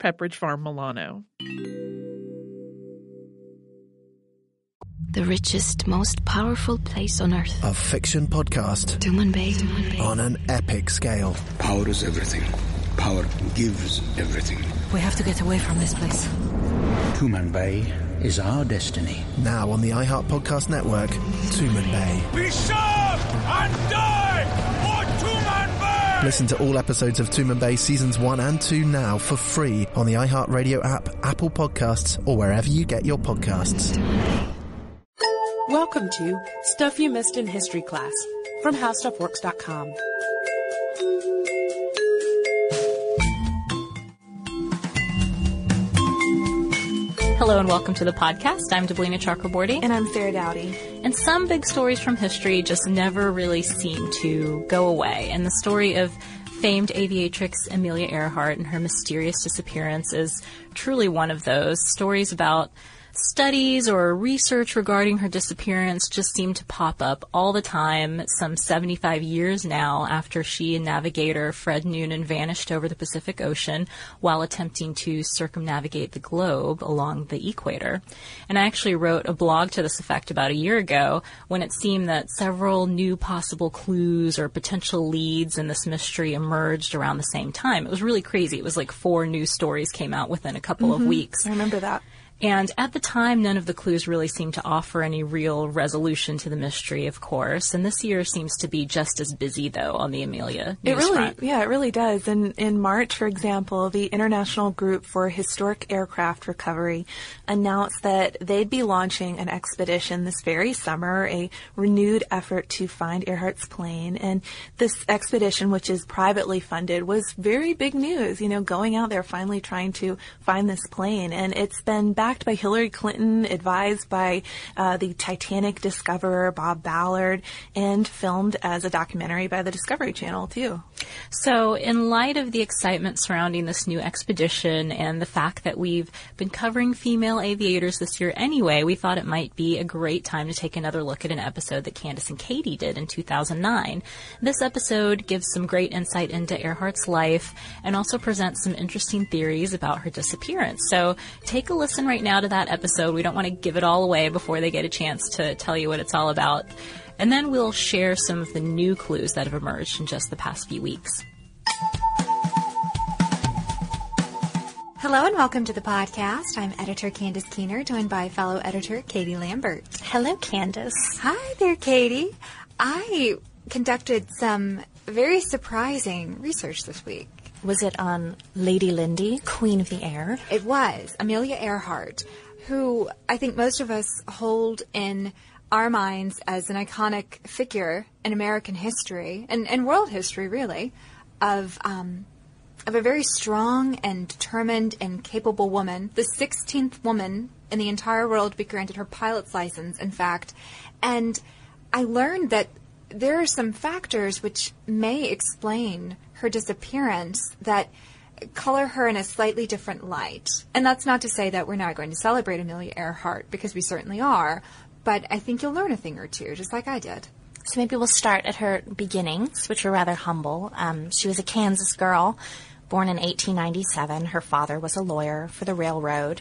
Pepperidge Farm Milano. The richest, most powerful place on earth. A fiction podcast Tuman Bay. on an epic scale. Power is everything. Power gives everything. We have to get away from this place. Tuman Bay is our destiny. Now on the iHeart Podcast Network, Tuman Bay. Be sharp and die for Tuman Bay! Listen to all episodes of Tuman Bay seasons 1 and 2 now for free on the iHeartRadio app, Apple Podcasts, or wherever you get your podcasts. Welcome to Stuff You Missed in History Class from HowStuffWorks.com. Hello and welcome to the podcast. I'm Deblina Chakraborty. And I'm Sarah Dowdy. And some big stories from history just never really seem to go away. And the story of famed aviatrix Amelia Earhart and her mysterious disappearance is truly one of those stories about studies or research regarding her disappearance just seem to pop up all the time some 75 years now after she and navigator Fred Noonan vanished over the Pacific Ocean while attempting to circumnavigate the globe along the equator. And I actually wrote a blog to this effect about a year ago when it seemed that several new possible clues or potential leads in this mystery emerged around the same time. It was really crazy. It was like four new stories came out within a couple of mm-hmm. weeks. I remember that. And at the time, none of the clues really seemed to offer any real resolution to the mystery, of course. And this year seems to be just as busy, though, on the Amelia News It really, front. yeah, it really does. And in March, for example, the International Group for Historic Aircraft Recovery announced that they'd be launching an expedition this very summer, a renewed effort to find Earhart's plane. And this expedition, which is privately funded, was very big news. You know, going out there finally trying to find this plane, and it's been backed by Hillary Clinton, advised by uh, the Titanic discoverer Bob Ballard, and filmed as a documentary by the Discovery Channel too. So, in light of the excitement surrounding this new expedition and the fact that we've been covering female aviators this year anyway, we thought it might be a great time to take another look at an episode that Candace and Katie did in 2009. This episode gives some great insight into Earhart's life and also presents some interesting theories about her disappearance. So, take a listen right now to that episode. We don't want to give it all away before they get a chance to tell you what it's all about. And then we'll share some of the new clues that have emerged in just the past few weeks. Hello and welcome to the podcast. I'm editor Candace Keener, joined by fellow editor Katie Lambert. Hello, Candace. Hi there, Katie. I conducted some very surprising research this week. Was it on Lady Lindy, Queen of the Air? It was Amelia Earhart, who I think most of us hold in our minds as an iconic figure in American history and, and world history, really, of um, of a very strong and determined and capable woman, the 16th woman in the entire world to be granted her pilot's license, in fact. And I learned that there are some factors which may explain her disappearance that color her in a slightly different light. And that's not to say that we're not going to celebrate Amelia Earhart, because we certainly are, but I think you'll learn a thing or two, just like I did. So maybe we'll start at her beginnings, which were rather humble. Um, she was a Kansas girl, born in 1897. Her father was a lawyer for the railroad.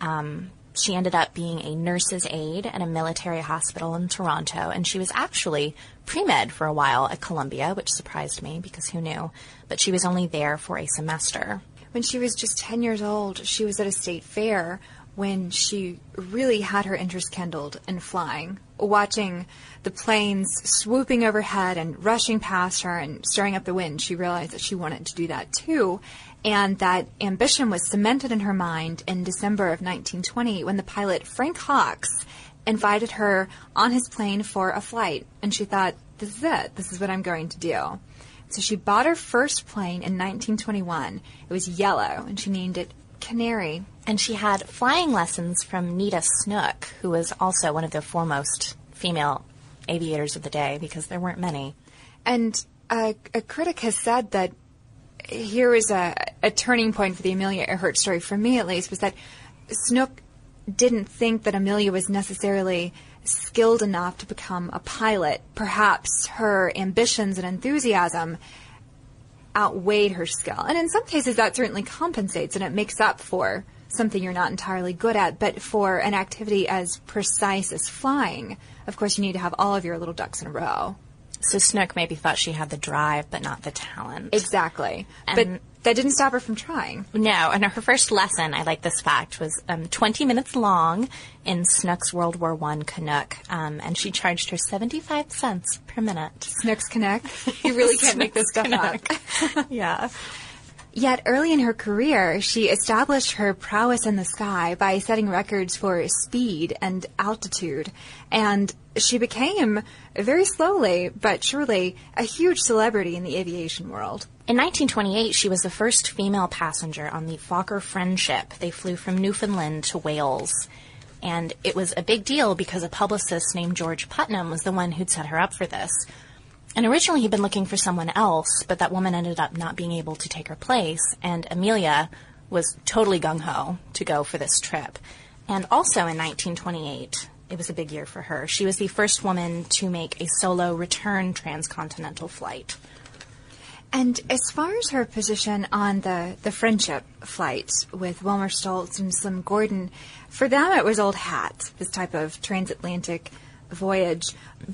Um, she ended up being a nurse's aide at a military hospital in Toronto, and she was actually pre med for a while at Columbia, which surprised me because who knew? But she was only there for a semester. When she was just 10 years old, she was at a state fair when she really had her interest kindled in flying, watching the planes swooping overhead and rushing past her and stirring up the wind. She realized that she wanted to do that too. And that ambition was cemented in her mind in December of 1920 when the pilot Frank Hawks invited her on his plane for a flight. And she thought, this is it. This is what I'm going to do. So she bought her first plane in 1921. It was yellow, and she named it Canary. And she had flying lessons from Neta Snook, who was also one of the foremost female aviators of the day because there weren't many. And a, a critic has said that here was a, a turning point for the Amelia Earhart story, for me at least, was that Snook didn't think that Amelia was necessarily skilled enough to become a pilot. Perhaps her ambitions and enthusiasm outweighed her skill. And in some cases, that certainly compensates and it makes up for something you're not entirely good at. But for an activity as precise as flying, of course, you need to have all of your little ducks in a row. So Snook maybe thought she had the drive, but not the talent. Exactly. And but that didn't stop her from trying. No, and her first lesson, I like this fact, was um, 20 minutes long in Snook's World War One Canuck, um, and she charged her 75 cents per minute. Snook's Canuck? You really can't make this stuff up. yeah. Yet early in her career, she established her prowess in the sky by setting records for speed and altitude. And she became, very slowly but surely, a huge celebrity in the aviation world. In 1928, she was the first female passenger on the Fokker Friendship. They flew from Newfoundland to Wales. And it was a big deal because a publicist named George Putnam was the one who'd set her up for this. And originally he'd been looking for someone else, but that woman ended up not being able to take her place, and Amelia was totally gung ho to go for this trip. And also in 1928, it was a big year for her. She was the first woman to make a solo return transcontinental flight. And as far as her position on the, the friendship flight with Wilmer Stultz and Slim Gordon, for them it was old hat, this type of transatlantic voyage.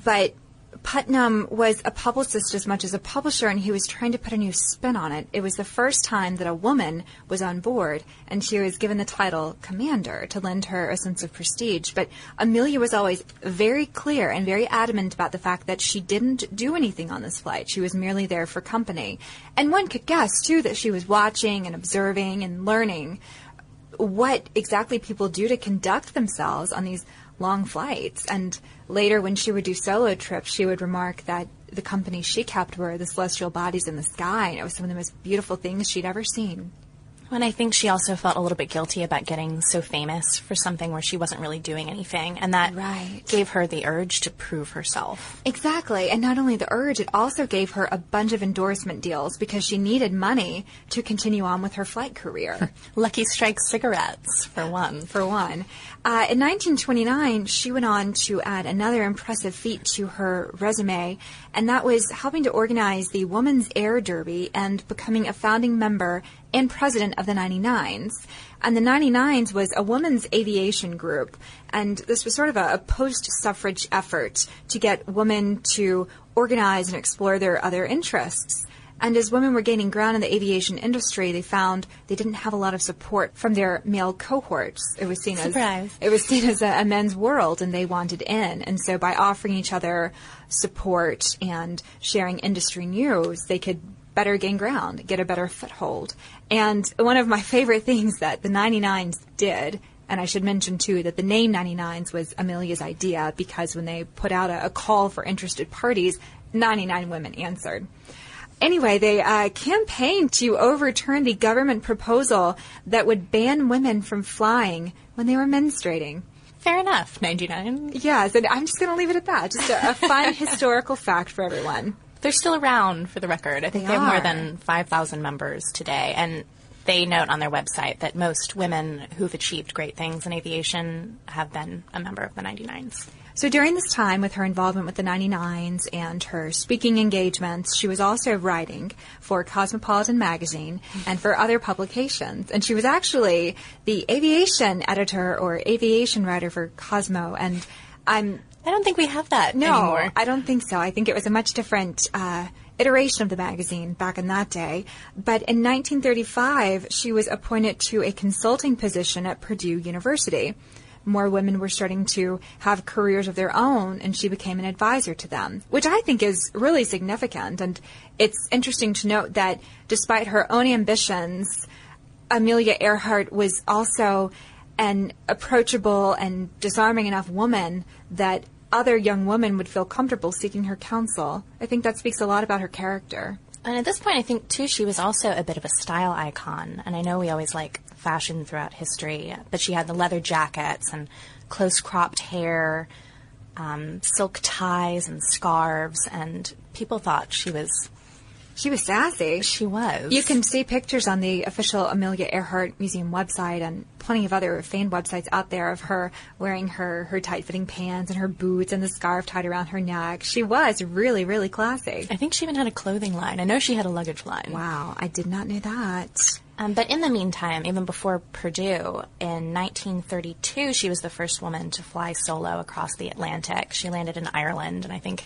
But Putnam was a publicist as much as a publisher, and he was trying to put a new spin on it. It was the first time that a woman was on board, and she was given the title commander to lend her a sense of prestige. But Amelia was always very clear and very adamant about the fact that she didn't do anything on this flight. She was merely there for company. And one could guess, too, that she was watching and observing and learning what exactly people do to conduct themselves on these long flights. And later, when she would do solo trips, she would remark that the company she kept were the celestial bodies in the sky, and it was some of the most beautiful things she'd ever seen. And I think she also felt a little bit guilty about getting so famous for something where she wasn't really doing anything, and that right. gave her the urge to prove herself. Exactly, and not only the urge, it also gave her a bunch of endorsement deals because she needed money to continue on with her flight career. Lucky Strike cigarettes, for one. For one. Uh, in 1929, she went on to add another impressive feat to her resume, and that was helping to organize the Women's Air Derby and becoming a founding member and president of the 99s. And the 99s was a women's aviation group, and this was sort of a, a post suffrage effort to get women to organize and explore their other interests. And as women were gaining ground in the aviation industry, they found they didn't have a lot of support from their male cohorts. It was seen Surprise. as it was seen as a, a men's world, and they wanted in. And so, by offering each other support and sharing industry news, they could better gain ground, get a better foothold. And one of my favorite things that the 99s did, and I should mention too that the name 99s was Amelia's idea because when they put out a, a call for interested parties, 99 women answered. Anyway, they uh, campaigned to overturn the government proposal that would ban women from flying when they were menstruating. Fair enough, 99. Yes, and I'm just going to leave it at that. Just a, a fun historical fact for everyone. They're still around for the record. I think They they, have more than 5,000 members today. And they note on their website that most women who've achieved great things in aviation have been a member of the 99s. So during this time, with her involvement with the 99s and her speaking engagements, she was also writing for Cosmopolitan magazine and for other publications. And she was actually the aviation editor or aviation writer for Cosmo. And I'm I don't think we have that no, anymore. I don't think so. I think it was a much different uh, iteration of the magazine back in that day. But in 1935, she was appointed to a consulting position at Purdue University. more women were starting to have careers of their own, and she became an advisor to them, which I think is really significant. And it's interesting to note that despite her own ambitions, Amelia Earhart was also an approachable and disarming enough woman that other young women would feel comfortable seeking her counsel. I think that speaks a lot about her character. And at this point, I think too, she was also a bit of a style icon. And I know we always like fashion throughout history, but she had the leather jackets and close cropped hair, um, silk ties and scarves, and people thought she was she was sassy. She was. You can see pictures on the official Amelia Earhart Museum website and plenty of other fan websites out there of her wearing her, her tight fitting pants and her boots and the scarf tied around her neck. She was really, really classy. I think she even had a clothing line. I know she had a luggage line. Wow, I did not know that. Um, but in the meantime, even before Purdue, in 1932, she was the first woman to fly solo across the Atlantic. She landed in Ireland, and I think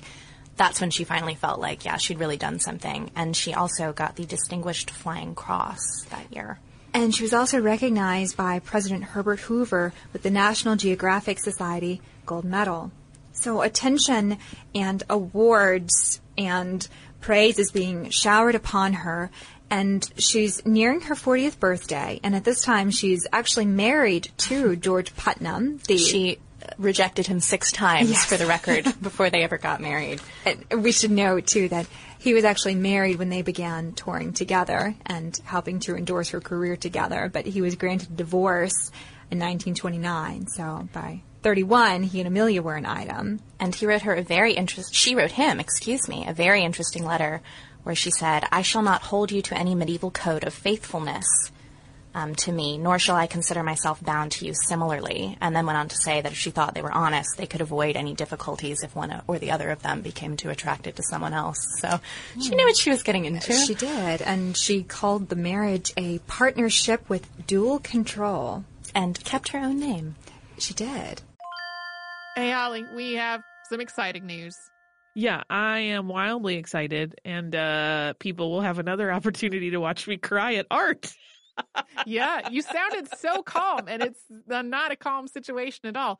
that's when she finally felt like, yeah, she'd really done something. And she also got the Distinguished Flying Cross that year. And she was also recognized by President Herbert Hoover with the National Geographic Society Gold Medal. So attention and awards and praise is being showered upon her. And she's nearing her 40th birthday. And at this time, she's actually married to George Putnam. The she rejected him six times yes. for the record before they ever got married. And we should note too that he was actually married when they began touring together and helping to endorse her career together, but he was granted divorce in 1929. So by 31, he and Amelia were an item. And he wrote her a very interest. She wrote him, excuse me, a very interesting letter where she said, "I shall not hold you to any medieval code of faithfulness." Um, to me, nor shall I consider myself bound to you similarly. And then went on to say that if she thought they were honest, they could avoid any difficulties if one or the other of them became too attracted to someone else. So she knew what she was getting into. She did, and she called the marriage a partnership with dual control. And kept her own name. She did. Hey, Holly, we have some exciting news. Yeah, I am wildly excited, and uh, people will have another opportunity to watch me cry at art yeah, you sounded so calm, and it's not a calm situation at all.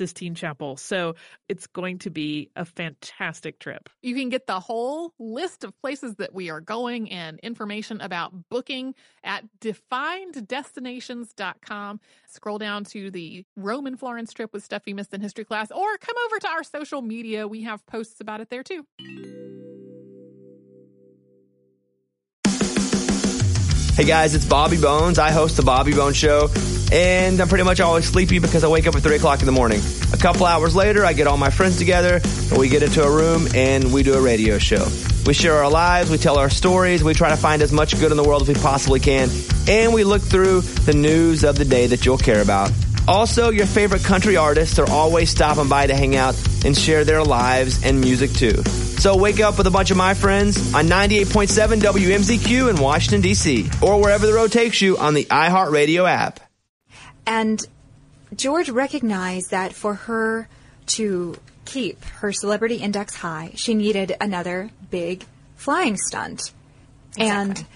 Sistine Chapel. So it's going to be a fantastic trip. You can get the whole list of places that we are going and information about booking at defineddestinations.com. Scroll down to the Roman Florence trip with stuff you missed in history class, or come over to our social media. We have posts about it there too. Hey guys, it's Bobby Bones. I host the Bobby Bones Show, and I'm pretty much always sleepy because I wake up at 3 o'clock in the morning. A couple hours later, I get all my friends together, and we get into a room and we do a radio show. We share our lives, we tell our stories, we try to find as much good in the world as we possibly can, and we look through the news of the day that you'll care about. Also, your favorite country artists are always stopping by to hang out and share their lives and music too. So wake up with a bunch of my friends on 98.7 WMZQ in Washington, D.C., or wherever the road takes you on the iHeartRadio app. And George recognized that for her to keep her celebrity index high, she needed another big flying stunt. Exactly. And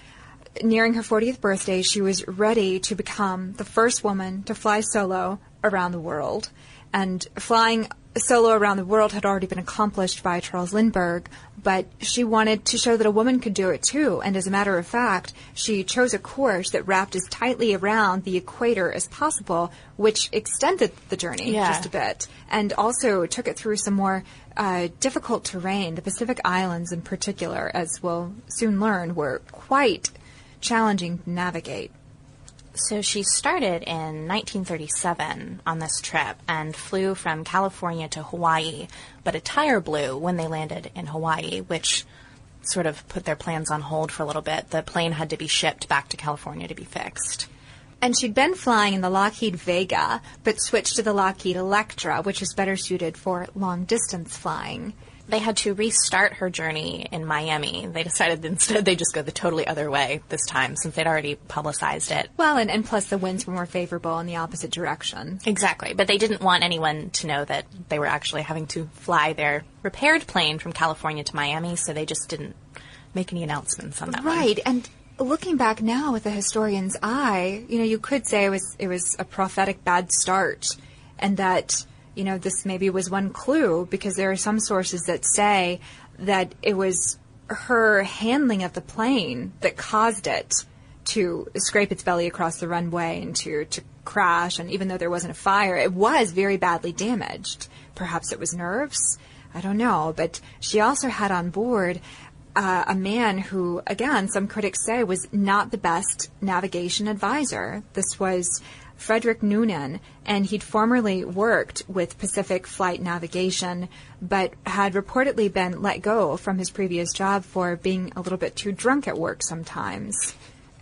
nearing her 40th birthday, she was ready to become the first woman to fly solo around the world. And flying solo around the world had already been accomplished by Charles Lindbergh, but she wanted to show that a woman could do it too. And as a matter of fact, she chose a course that wrapped as tightly around the equator as possible, which extended the journey yeah. just a bit, and also took it through some more uh, difficult terrain. The Pacific Islands, in particular, as we'll soon learn, were quite challenging to navigate. So she started in 1937 on this trip and flew from California to Hawaii, but a tire blew when they landed in Hawaii, which sort of put their plans on hold for a little bit. The plane had to be shipped back to California to be fixed. And she'd been flying in the Lockheed Vega, but switched to the Lockheed Electra, which is better suited for long distance flying. They had to restart her journey in Miami. They decided instead they just go the totally other way this time since they'd already publicized it. Well, and, and plus the winds were more favorable in the opposite direction. Exactly. But they didn't want anyone to know that they were actually having to fly their repaired plane from California to Miami, so they just didn't make any announcements on that one. Right, and looking back now with a historian's eye, you know, you could say it was it was a prophetic bad start, and that you know this maybe was one clue because there are some sources that say that it was her handling of the plane that caused it to scrape its belly across the runway and to to crash. And even though there wasn't a fire, it was very badly damaged. Perhaps it was nerves. I don't know, but she also had on board uh, a man who, again, some critics say was not the best navigation advisor. This was Frederick Noonan, and he'd formerly worked with Pacific Flight Navigation, but had reportedly been let go from his previous job for being a little bit too drunk at work sometimes.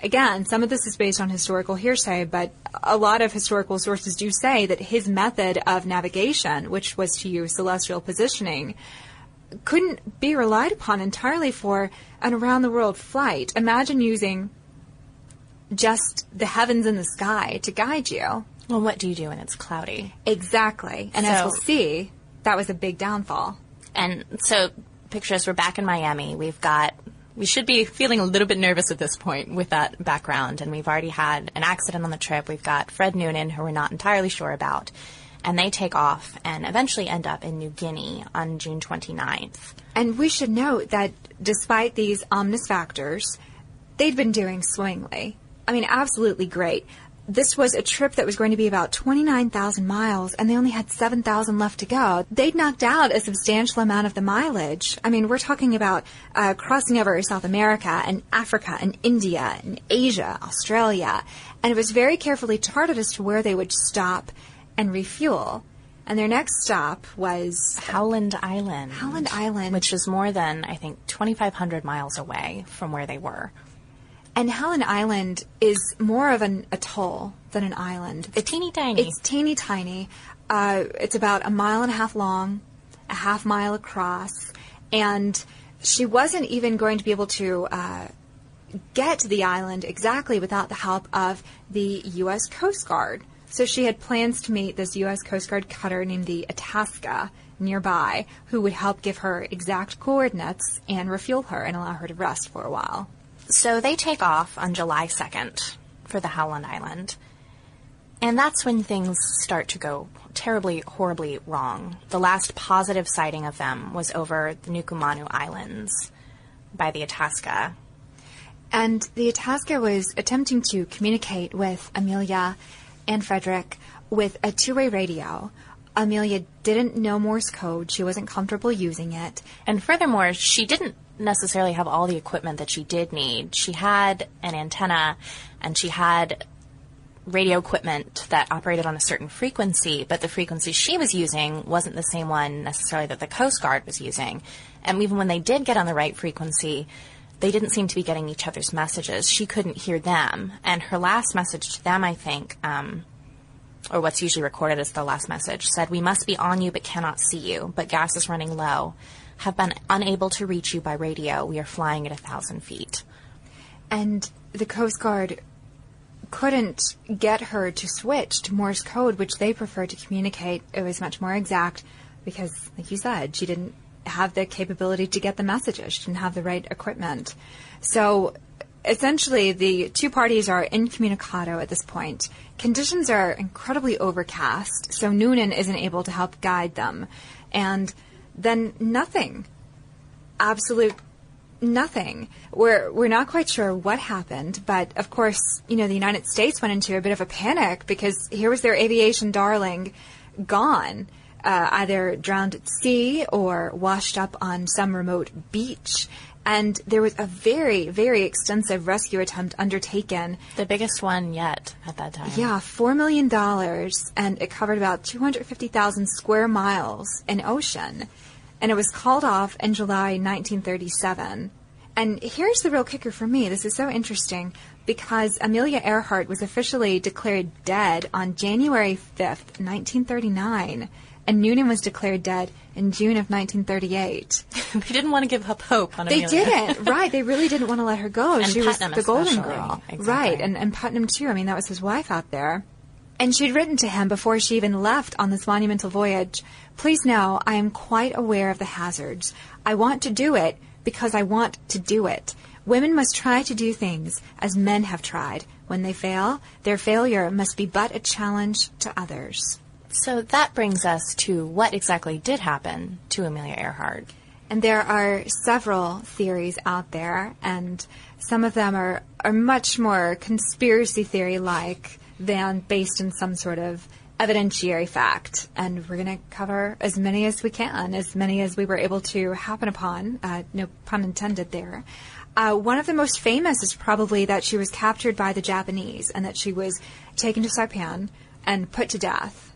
Again, some of this is based on historical hearsay, but a lot of historical sources do say that his method of navigation, which was to use celestial positioning, couldn't be relied upon entirely for an around the world flight. Imagine using just the heavens and the sky to guide you. Well, what do you do when it's cloudy? Exactly. And as we'll see, that was a big downfall. And so, picture us, we're back in Miami. We've got, we should be feeling a little bit nervous at this point with that background. And we've already had an accident on the trip. We've got Fred Noonan, who we're not entirely sure about. And they take off and eventually end up in New Guinea on June 29th. And we should note that despite these ominous factors, they'd been doing swimmingly. I mean, absolutely great. This was a trip that was going to be about 29,000 miles, and they only had 7,000 left to go. They'd knocked out a substantial amount of the mileage. I mean, we're talking about uh, crossing over South America and Africa and India and Asia, Australia, and it was very carefully charted as to where they would stop and refuel. And their next stop was Howland Island. Howland Island. Which is more than, I think, 2,500 miles away from where they were. And Howland Island is more of an atoll than an island. It's teeny tiny. It's teeny tiny. Uh, it's about a mile and a half long, a half mile across, and she wasn't even going to be able to uh, get to the island exactly without the help of the U.S. Coast Guard. So she had plans to meet this U.S. Coast Guard cutter named the Itasca nearby, who would help give her exact coordinates and refuel her and allow her to rest for a while. So they take off on July 2nd for the Howland Island. And that's when things start to go terribly, horribly wrong. The last positive sighting of them was over the Nukumanu Islands by the Itasca. And the Itasca was attempting to communicate with Amelia and Frederick with a two way radio. Amelia didn't know Morse code. She wasn't comfortable using it. And furthermore, she didn't necessarily have all the equipment that she did need. She had an antenna and she had radio equipment that operated on a certain frequency, but the frequency she was using wasn't the same one necessarily that the Coast Guard was using. And even when they did get on the right frequency, they didn't seem to be getting each other's messages. She couldn't hear them. And her last message to them, I think, um, or what's usually recorded as the last message, said, We must be on you but cannot see you, but gas is running low. Have been unable to reach you by radio. We are flying at a thousand feet. And the Coast Guard couldn't get her to switch to Morse code, which they preferred to communicate. It was much more exact because, like you said, she didn't have the capability to get the messages. She didn't have the right equipment. So essentially, the two parties are incommunicado at this point. Conditions are incredibly overcast, so Noonan isn't able to help guide them. And then nothing. Absolute nothing. We're we're not quite sure what happened, but of course, you know, the United States went into a bit of a panic because here was their aviation darling gone, uh, either drowned at sea or washed up on some remote beach. And there was a very, very extensive rescue attempt undertaken. The biggest one yet at that time. Yeah, $4 million, and it covered about 250,000 square miles in ocean. And it was called off in July 1937. And here's the real kicker for me. This is so interesting. because Amelia Earhart was officially declared dead on January 5th, 1939, and Noonan was declared dead in June of 1938. they didn't want to give up hope on They didn't, right? They really didn't want to let her go. And she Putnam was the Golden especially. Girl, Exactly. right? And and Putnam too. I mean, that was his wife out there. And she'd written to him before she even left on this monumental voyage. Please know, I am quite aware of the hazards. I want to do it because I want to do it. Women must try to do things as men have tried. When they fail, their failure must be but a challenge to others. So that brings us to what exactly did happen to Amelia Earhart. And there are several theories out there, and some of them are, are much more conspiracy theory like than based in some sort of evidentiary fact. And we're going to cover as many as we can, as many as we were able to happen upon, uh, no pun intended there. Uh, one of the most famous is probably that she was captured by the Japanese and that she was taken to Saipan and put to death.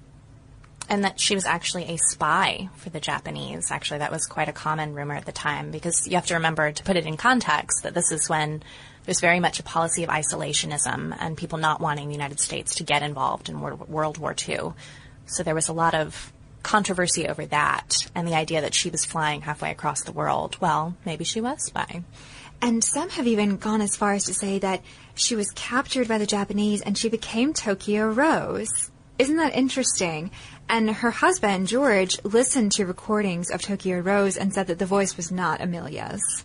And that she was actually a spy for the Japanese. Actually, that was quite a common rumor at the time because you have to remember to put it in context that this is when there's very much a policy of isolationism and people not wanting the United States to get involved in World War II. So there was a lot of controversy over that and the idea that she was flying halfway across the world. Well, maybe she was spying. And some have even gone as far as to say that she was captured by the Japanese and she became Tokyo Rose. Isn't that interesting? And her husband, George, listened to recordings of Tokyo Rose and said that the voice was not Amelia's.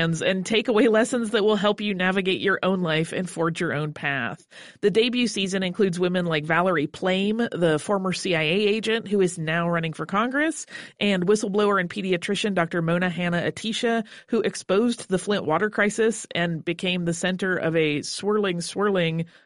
and take away lessons that will help you navigate your own life and forge your own path. The debut season includes women like Valerie Plame, the former CIA agent who is now running for Congress, and whistleblower and pediatrician Dr. Mona Hanna Attisha, who exposed the Flint water crisis and became the center of a swirling, swirling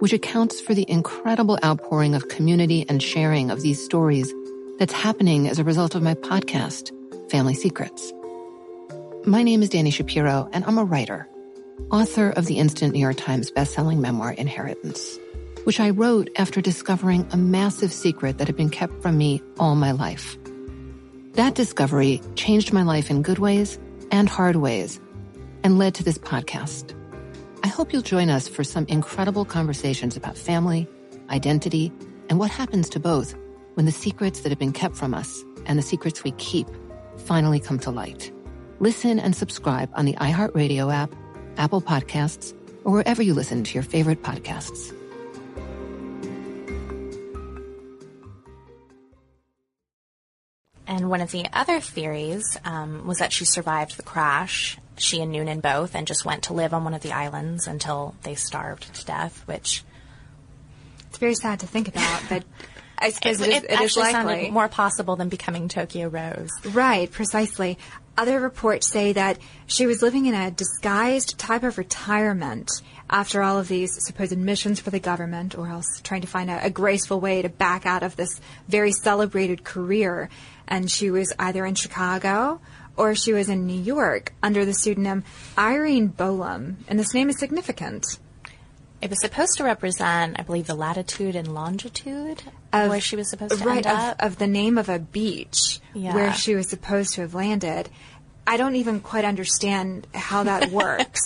which accounts for the incredible outpouring of community and sharing of these stories that's happening as a result of my podcast, Family Secrets. My name is Dani Shapiro, and I'm a writer, author of the instant New York Times bestselling memoir, Inheritance, which I wrote after discovering a massive secret that had been kept from me all my life. That discovery changed my life in good ways and hard ways and led to this podcast. I hope you'll join us for some incredible conversations about family, identity, and what happens to both when the secrets that have been kept from us and the secrets we keep finally come to light. Listen and subscribe on the iHeartRadio app, Apple Podcasts, or wherever you listen to your favorite podcasts. And one of the other theories um, was that she survived the crash, she and Noonan both, and just went to live on one of the islands until they starved to death, which. It's very sad to think about, but I suppose it, it is, it it is actually likely. sounded more possible than becoming Tokyo Rose. Right, precisely. Other reports say that she was living in a disguised type of retirement after all of these supposed missions for the government, or else trying to find a, a graceful way to back out of this very celebrated career. And she was either in Chicago or she was in New York under the pseudonym Irene Bolam. And this name is significant. It was supposed to represent, I believe, the latitude and longitude Of- where she was supposed to right, end up. Of, of the name of a beach Yeah. where she was supposed to have landed. I don't even quite understand how that works.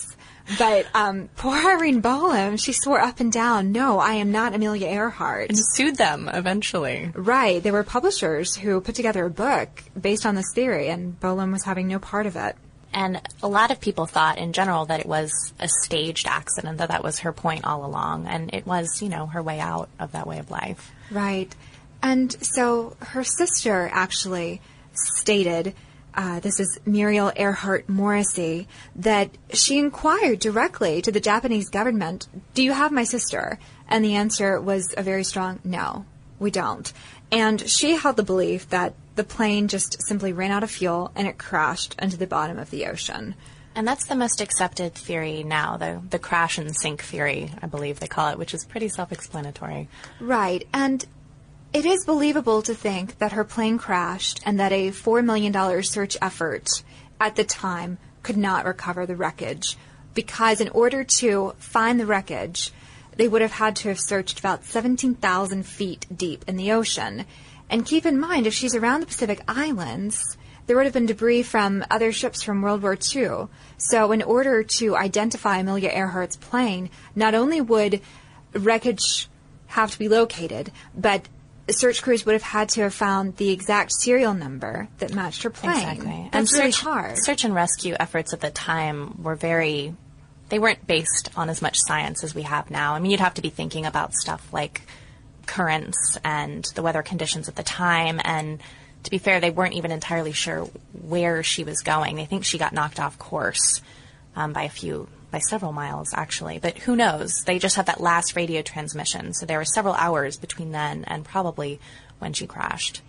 But um, poor Irene Bolam, she swore up and down, no, I am not Amelia Earhart. And sued them eventually. Right. There were publishers who put together a book based on this theory, and Bolam was having no part of it. And a lot of people thought in general that it was a staged accident, that that was her point all along. And it was, you know, her way out of that way of life. Right. And so her sister actually stated, uh, this is Muriel Earhart Morrissey, that she inquired directly to the Japanese government, Do you have my sister? And the answer was a very strong no, we don't. And she held the belief that the plane just simply ran out of fuel and it crashed into the bottom of the ocean. And that's the most accepted theory now, the, the crash and sink theory, I believe they call it, which is pretty self explanatory. Right. And it is believable to think that her plane crashed and that a $4 million search effort at the time could not recover the wreckage. Because in order to find the wreckage, they would have had to have searched about 17,000 feet deep in the ocean. And keep in mind, if she's around the Pacific Islands, there would have been debris from other ships from World War II. So, in order to identify Amelia Earhart's plane, not only would wreckage have to be located, but search crews would have had to have found the exact serial number that matched her plane. Exactly. That's and really search, hard. Search and rescue efforts at the time were very, they weren't based on as much science as we have now. I mean, you'd have to be thinking about stuff like currents and the weather conditions at the time. And to be fair, they weren't even entirely sure where she was going. They think she got knocked off course um, by a few by several miles actually, but who knows? They just had that last radio transmission, so there were several hours between then and probably when she crashed.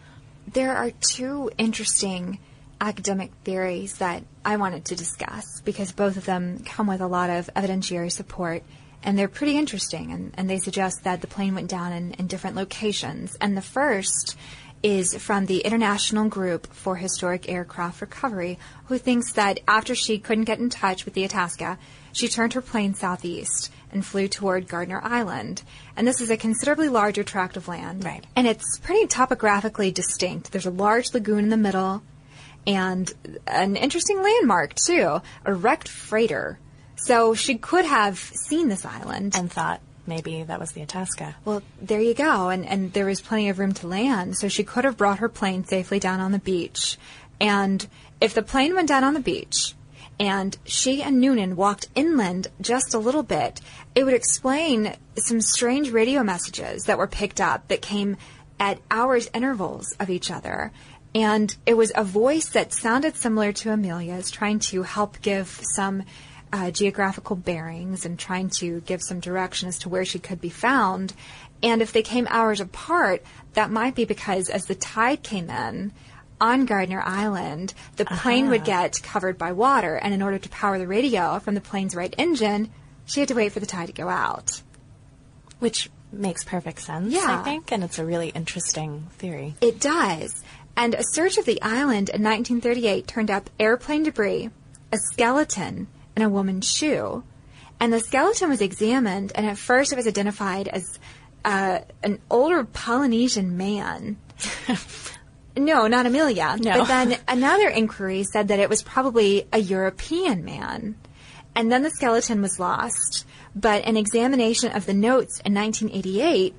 There are two interesting academic theories that I wanted to discuss because both of them come with a lot of evidentiary support and they're pretty interesting and, and they suggest that the plane went down in, in different locations. And the first is from the International Group for Historic Aircraft Recovery, who thinks that after she couldn't get in touch with the Itasca, she turned her plane southeast and flew toward Gardner Island. And this is a considerably larger tract of land. Right. And it's pretty topographically distinct. There's a large lagoon in the middle and an interesting landmark, too a wrecked freighter. So she could have seen this island. And thought maybe that was the Itasca. Well, there you go. And, and there was plenty of room to land. So she could have brought her plane safely down on the beach. And if the plane went down on the beach, and she and Noonan walked inland just a little bit, it would explain some strange radio messages that were picked up that came at hours intervals of each other. And it was a voice that sounded similar to Amelia's, trying to help give some uh, geographical bearings and trying to give some direction as to where she could be found. And if they came hours apart, that might be because as the tide came in, on Gardner Island, the plane Uh-huh. would get covered by water, and in order to power the radio from the plane's right engine, she had to wait for the tide to go out. Which makes perfect sense, Yeah. I think, and it's a really interesting theory. It does. And a search of the island in 1938 turned up airplane debris, a skeleton, and a woman's shoe. And the skeleton was examined, and at first it was identified as uh, an older Polynesian man. no, not Amelia. No. But then another inquiry said that it was probably a European man. And then the skeleton was lost. But an examination of the notes in 1988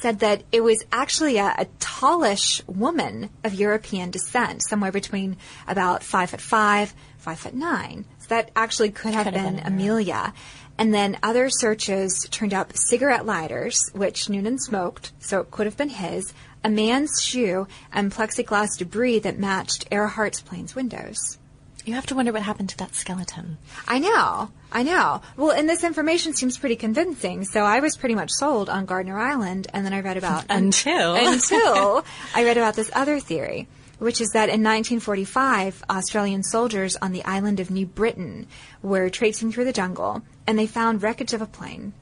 said that it was actually a, a tallish woman of European descent, somewhere between about five foot five, five foot nine. So that actually could have Could have been, been her. Amelia. And then other searches turned up cigarette lighters, which Noonan smoked, so it could have been his, a man's shoe, and plexiglass debris that matched Earhart's plane's windows. You have to wonder what happened to that skeleton. I know, I know. Well, and this information seems pretty convincing, so I was pretty much sold on Gardner Island, and then I read about Until. until I read about this other theory, which is that in 1945, Australian soldiers on the island of New Britain were traipsing through the jungle, and they found wreckage of a plane,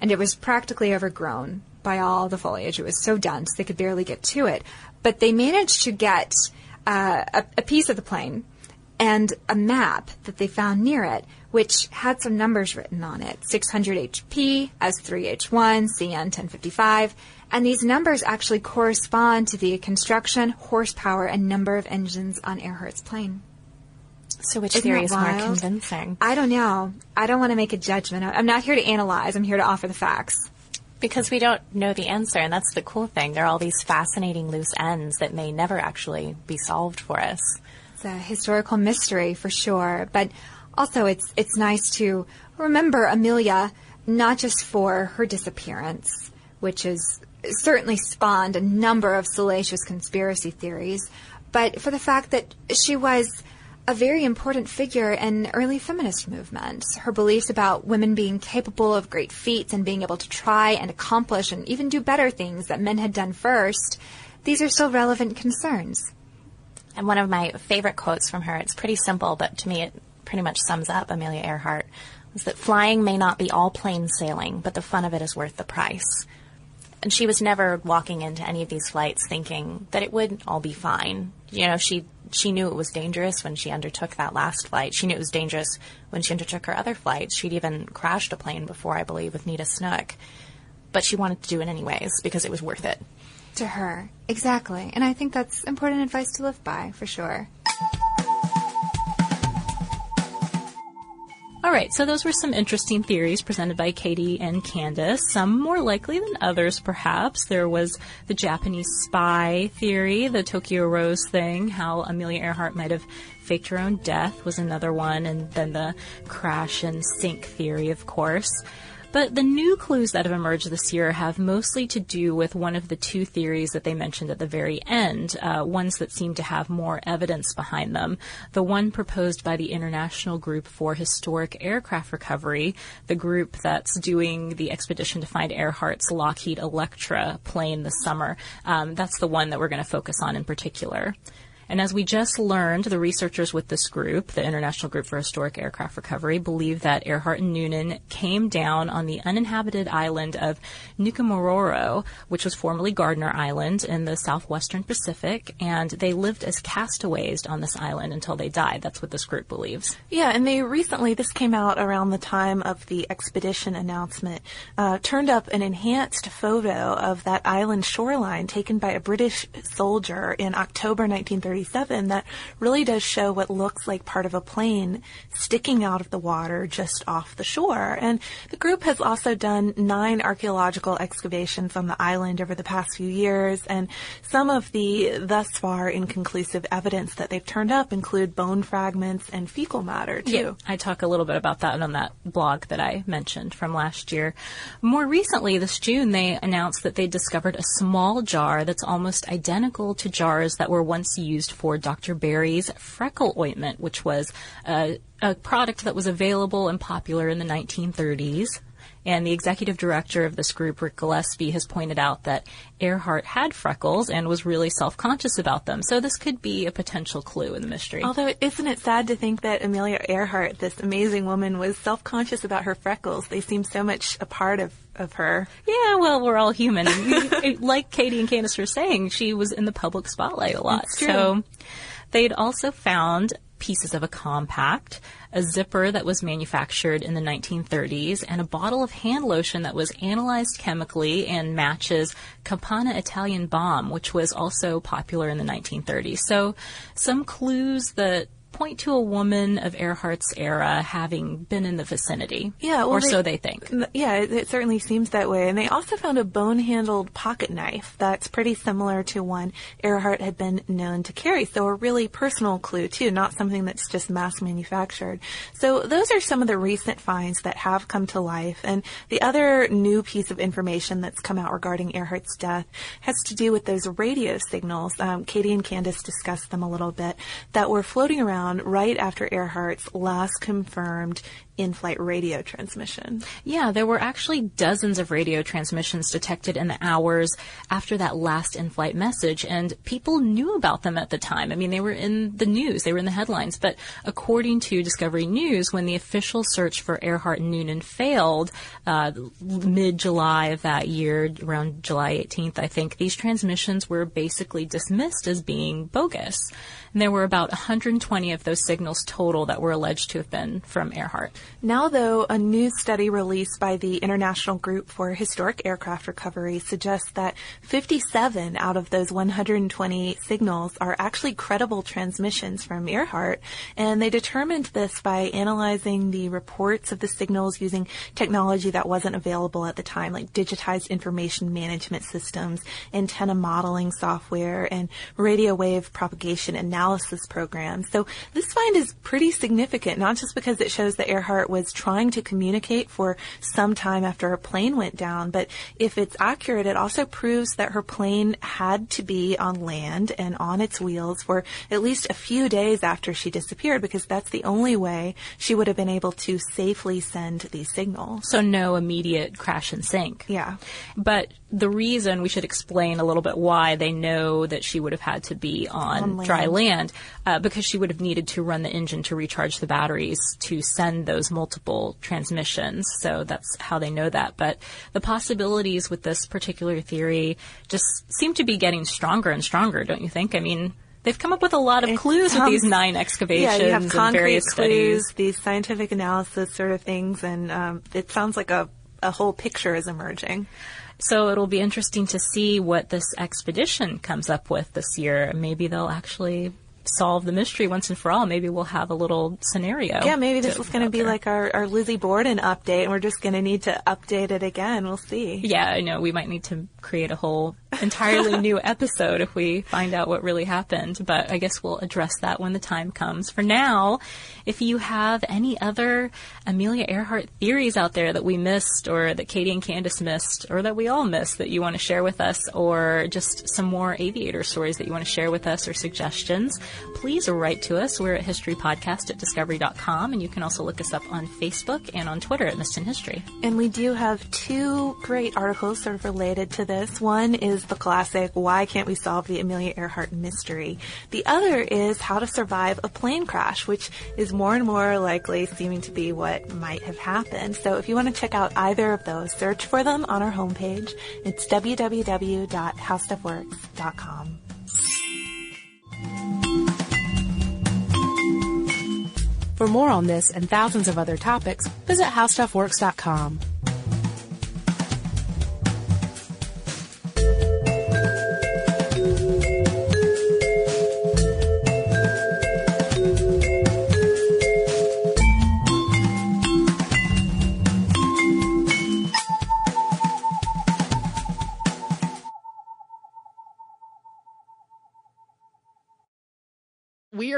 and it was practically overgrown by all the foliage. It was so dense they could barely get to it, but they managed to get uh, a, a piece of the plane and a map that they found near it, which had some numbers written on it 600 HP, S3H1, CN 1055. And these numbers actually correspond to the construction, horsepower, and number of engines on Earhart's plane. So which Isn't theory is more convincing? I don't know. I don't want to make a judgment. I'm not here to analyze, I'm here to offer the facts. Because we don't know the answer, and that's the cool thing. There are all these fascinating loose ends that may never actually be solved for us. It's a historical mystery for sure, but also it's it's nice to remember Amelia not just for her disappearance, which has certainly spawned a number of salacious conspiracy theories, but for the fact that she was a very important figure in early feminist movements. Her beliefs about women being capable of great feats and being able to try and accomplish and even do better things that men had done first, these are still relevant concerns. And one of my favorite quotes from her, it's pretty simple, but to me it pretty much sums up Amelia Earhart, was that flying may not be all plain sailing, but the fun of it is worth the price. And she was never walking into any of these flights thinking that it would all be fine. You know, she she knew it was dangerous when she undertook that last flight. She knew it was dangerous when she undertook her other flights. She'd even crashed a plane before, I believe, with Neta Snook. But she wanted to do it anyways because it was worth it. To her. Exactly. And I think that's important advice to live by, for sure. All right, so those were some interesting theories presented by Katie and Candace. Some more likely than others, perhaps. There was the Japanese spy theory, the Tokyo Rose thing, how Amelia Earhart might have faked her own death was another one, and then the crash and sink theory, of course. But the new clues that have emerged this year have mostly to do with one of the two theories that they mentioned at the very end, uh, ones that seem to have more evidence behind them. The one proposed by the International Group for Historic Aircraft Recovery, the group that's doing the expedition to find Earhart's Lockheed Electra plane this summer. Um, that's the one that we're going to focus on in particular. And as we just learned, the researchers with this group, the International Group for Historic Aircraft Recovery, believe that Earhart and Noonan came down on the uninhabited island of Nikumaroro, which was formerly Gardner Island in the southwestern Pacific, and they lived as castaways on this island until they died. That's what this group believes. Yeah, and they recently, this came out around the time of the expedition announcement, uh, turned up an enhanced photo of that island shoreline taken by a British soldier in October 1930 that really does show what looks like part of a plane sticking out of the water just off the shore. And the group has also done nine archaeological excavations on the island over the past few years, and some of the thus far inconclusive evidence that they've turned up include bone fragments and fecal matter too. Yeah, I talk a little bit about that on that blog that I mentioned from last year. More recently, this June, they announced that they discovered a small jar that's almost identical to jars that were once used used for Dr. Berry's freckle ointment, which was a, a product that was available and popular in the 1930s. And the executive director of this group, Ric Gillespie, has pointed out that Earhart had freckles and was really self-conscious about them. So this could be a potential clue in the mystery. Although, isn't it sad to think that Amelia Earhart, this amazing woman, was self-conscious about her freckles? They seem so much a part of of her. Yeah, well, we're all human. like Katie and Candace were saying, she was in the public spotlight a lot. So they'd also found pieces of a compact, a zipper that was manufactured in the 1930s, and a bottle of hand lotion that was analyzed chemically and matches Campana Italian Balm, which was also popular in the 1930s. So some clues that point to a woman of Earhart's era having been in the vicinity. Yeah, well, or they, so they think. Yeah, it, it, certainly seems that way. And they also found a bone-handled pocket knife that's pretty similar to one Earhart had been known to carry. So a really personal clue too, not something that's just mass manufactured. So those are some of the recent finds that have come to life. And the other new piece of information that's come out regarding Earhart's death has to do with those radio signals. Um, Katie and Candace discussed them a little bit that were floating around right after Earhart's last confirmed in-flight radio transmission. Yeah, there were actually dozens of radio transmissions detected in the hours after that last in-flight message, and people knew about them at the time. I mean, they were in the news, they were in the headlines, but according to Discovery News, when the official search for Earhart and Noonan failed uh, mid-July of that year, around July 18th, I think, these transmissions were basically dismissed as being bogus. And there were about 120 of those signals total that were alleged to have been from Earhart. Now, though, a new study released by the International Group for Historic Aircraft Recovery suggests that 57 out of those 120 signals are actually credible transmissions from Earhart, and they determined this by analyzing the reports of the signals using technology that wasn't available at the time, like digitized information management systems, antenna modeling software, and radio wave propagation analysis programs. So this find is pretty significant, not just because it shows that Earhart was trying to communicate for some time after her plane went down, but if it's accurate, it also proves that her plane had to be on land and on its wheels for at least a few days after she disappeared because that's the only way she would have been able to safely send these signals. So no immediate crash and sink. Yeah. But the reason we should explain a little bit why they know that she would have had to be on, On land. dry land uh, because she would have needed to run the engine to recharge the batteries to send those multiple transmissions. So that's how they know that. But the possibilities with this particular theory just seem to be getting stronger and stronger, don't you think? I mean, they've come up with a lot of clues with these nine excavations Yeah, you have concrete various clues, studies. these scientific analysis sort of things, and um, it sounds like a, a whole picture is emerging. So it'll be interesting to see what this expedition comes up with this year. Maybe they'll actually solve the mystery once and for all. Maybe we'll have a little scenario. Yeah, maybe this is going to be like our, our Lizzie Borden update, and we're just going to need to update it again. We'll see. Yeah, I know. We might need to create a whole entirely new episode if we find out what really happened. But I guess we'll address that when the time comes. For now, if you have any other Amelia Earhart theories out there that we missed, or that Katie and Candace missed, or that we all missed that you want to share with us, or just some more aviator stories that you want to share with us, or suggestions, please write to us. We're at historypodcast at discovery.com, and you can also look us up on Facebook and on Twitter at Missed in History. And we do have two great articles sort of related to this. One is the classic, Why Can't We Solve the Amelia Earhart Mystery? The other is How to Survive a Plane Crash, which is more and more likely seeming to be what might have happened. So if you want to check out either of those, search for them on our homepage. It's www.howstuffworks.com. For more on this and thousands of other topics, visit howstuffworks.com.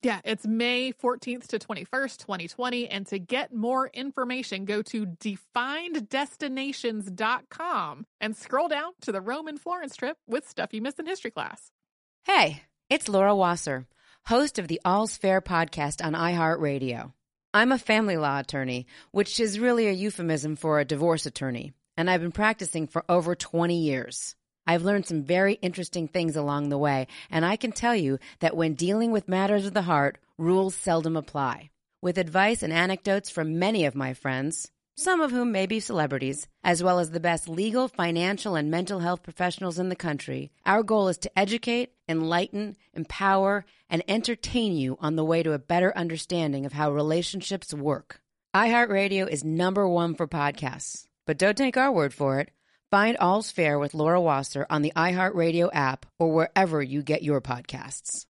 Yeah, it's May 14th to 21st, 2020. And to get more information, go to defineddestinations.com and scroll down to the Rome and Florence trip with stuff you missed in history class. Hey, it's Laura Wasser, host of the All's Fair podcast on iHeartRadio. I'm a family law attorney, which is really a euphemism for a divorce attorney, and I've been practicing for over 20 years. I've learned some very interesting things along the way, and I can tell you that when dealing with matters of the heart, rules seldom apply. With advice and anecdotes from many of my friends, some of whom may be celebrities, as well as the best legal, financial, and mental health professionals in the country, our goal is to educate, enlighten, empower, and entertain you on the way to a better understanding of how relationships work. iHeartRadio is number one for podcasts, but don't take our word for it. Find All's Fair with Laura Wasser on the iHeartRadio app or wherever you get your podcasts.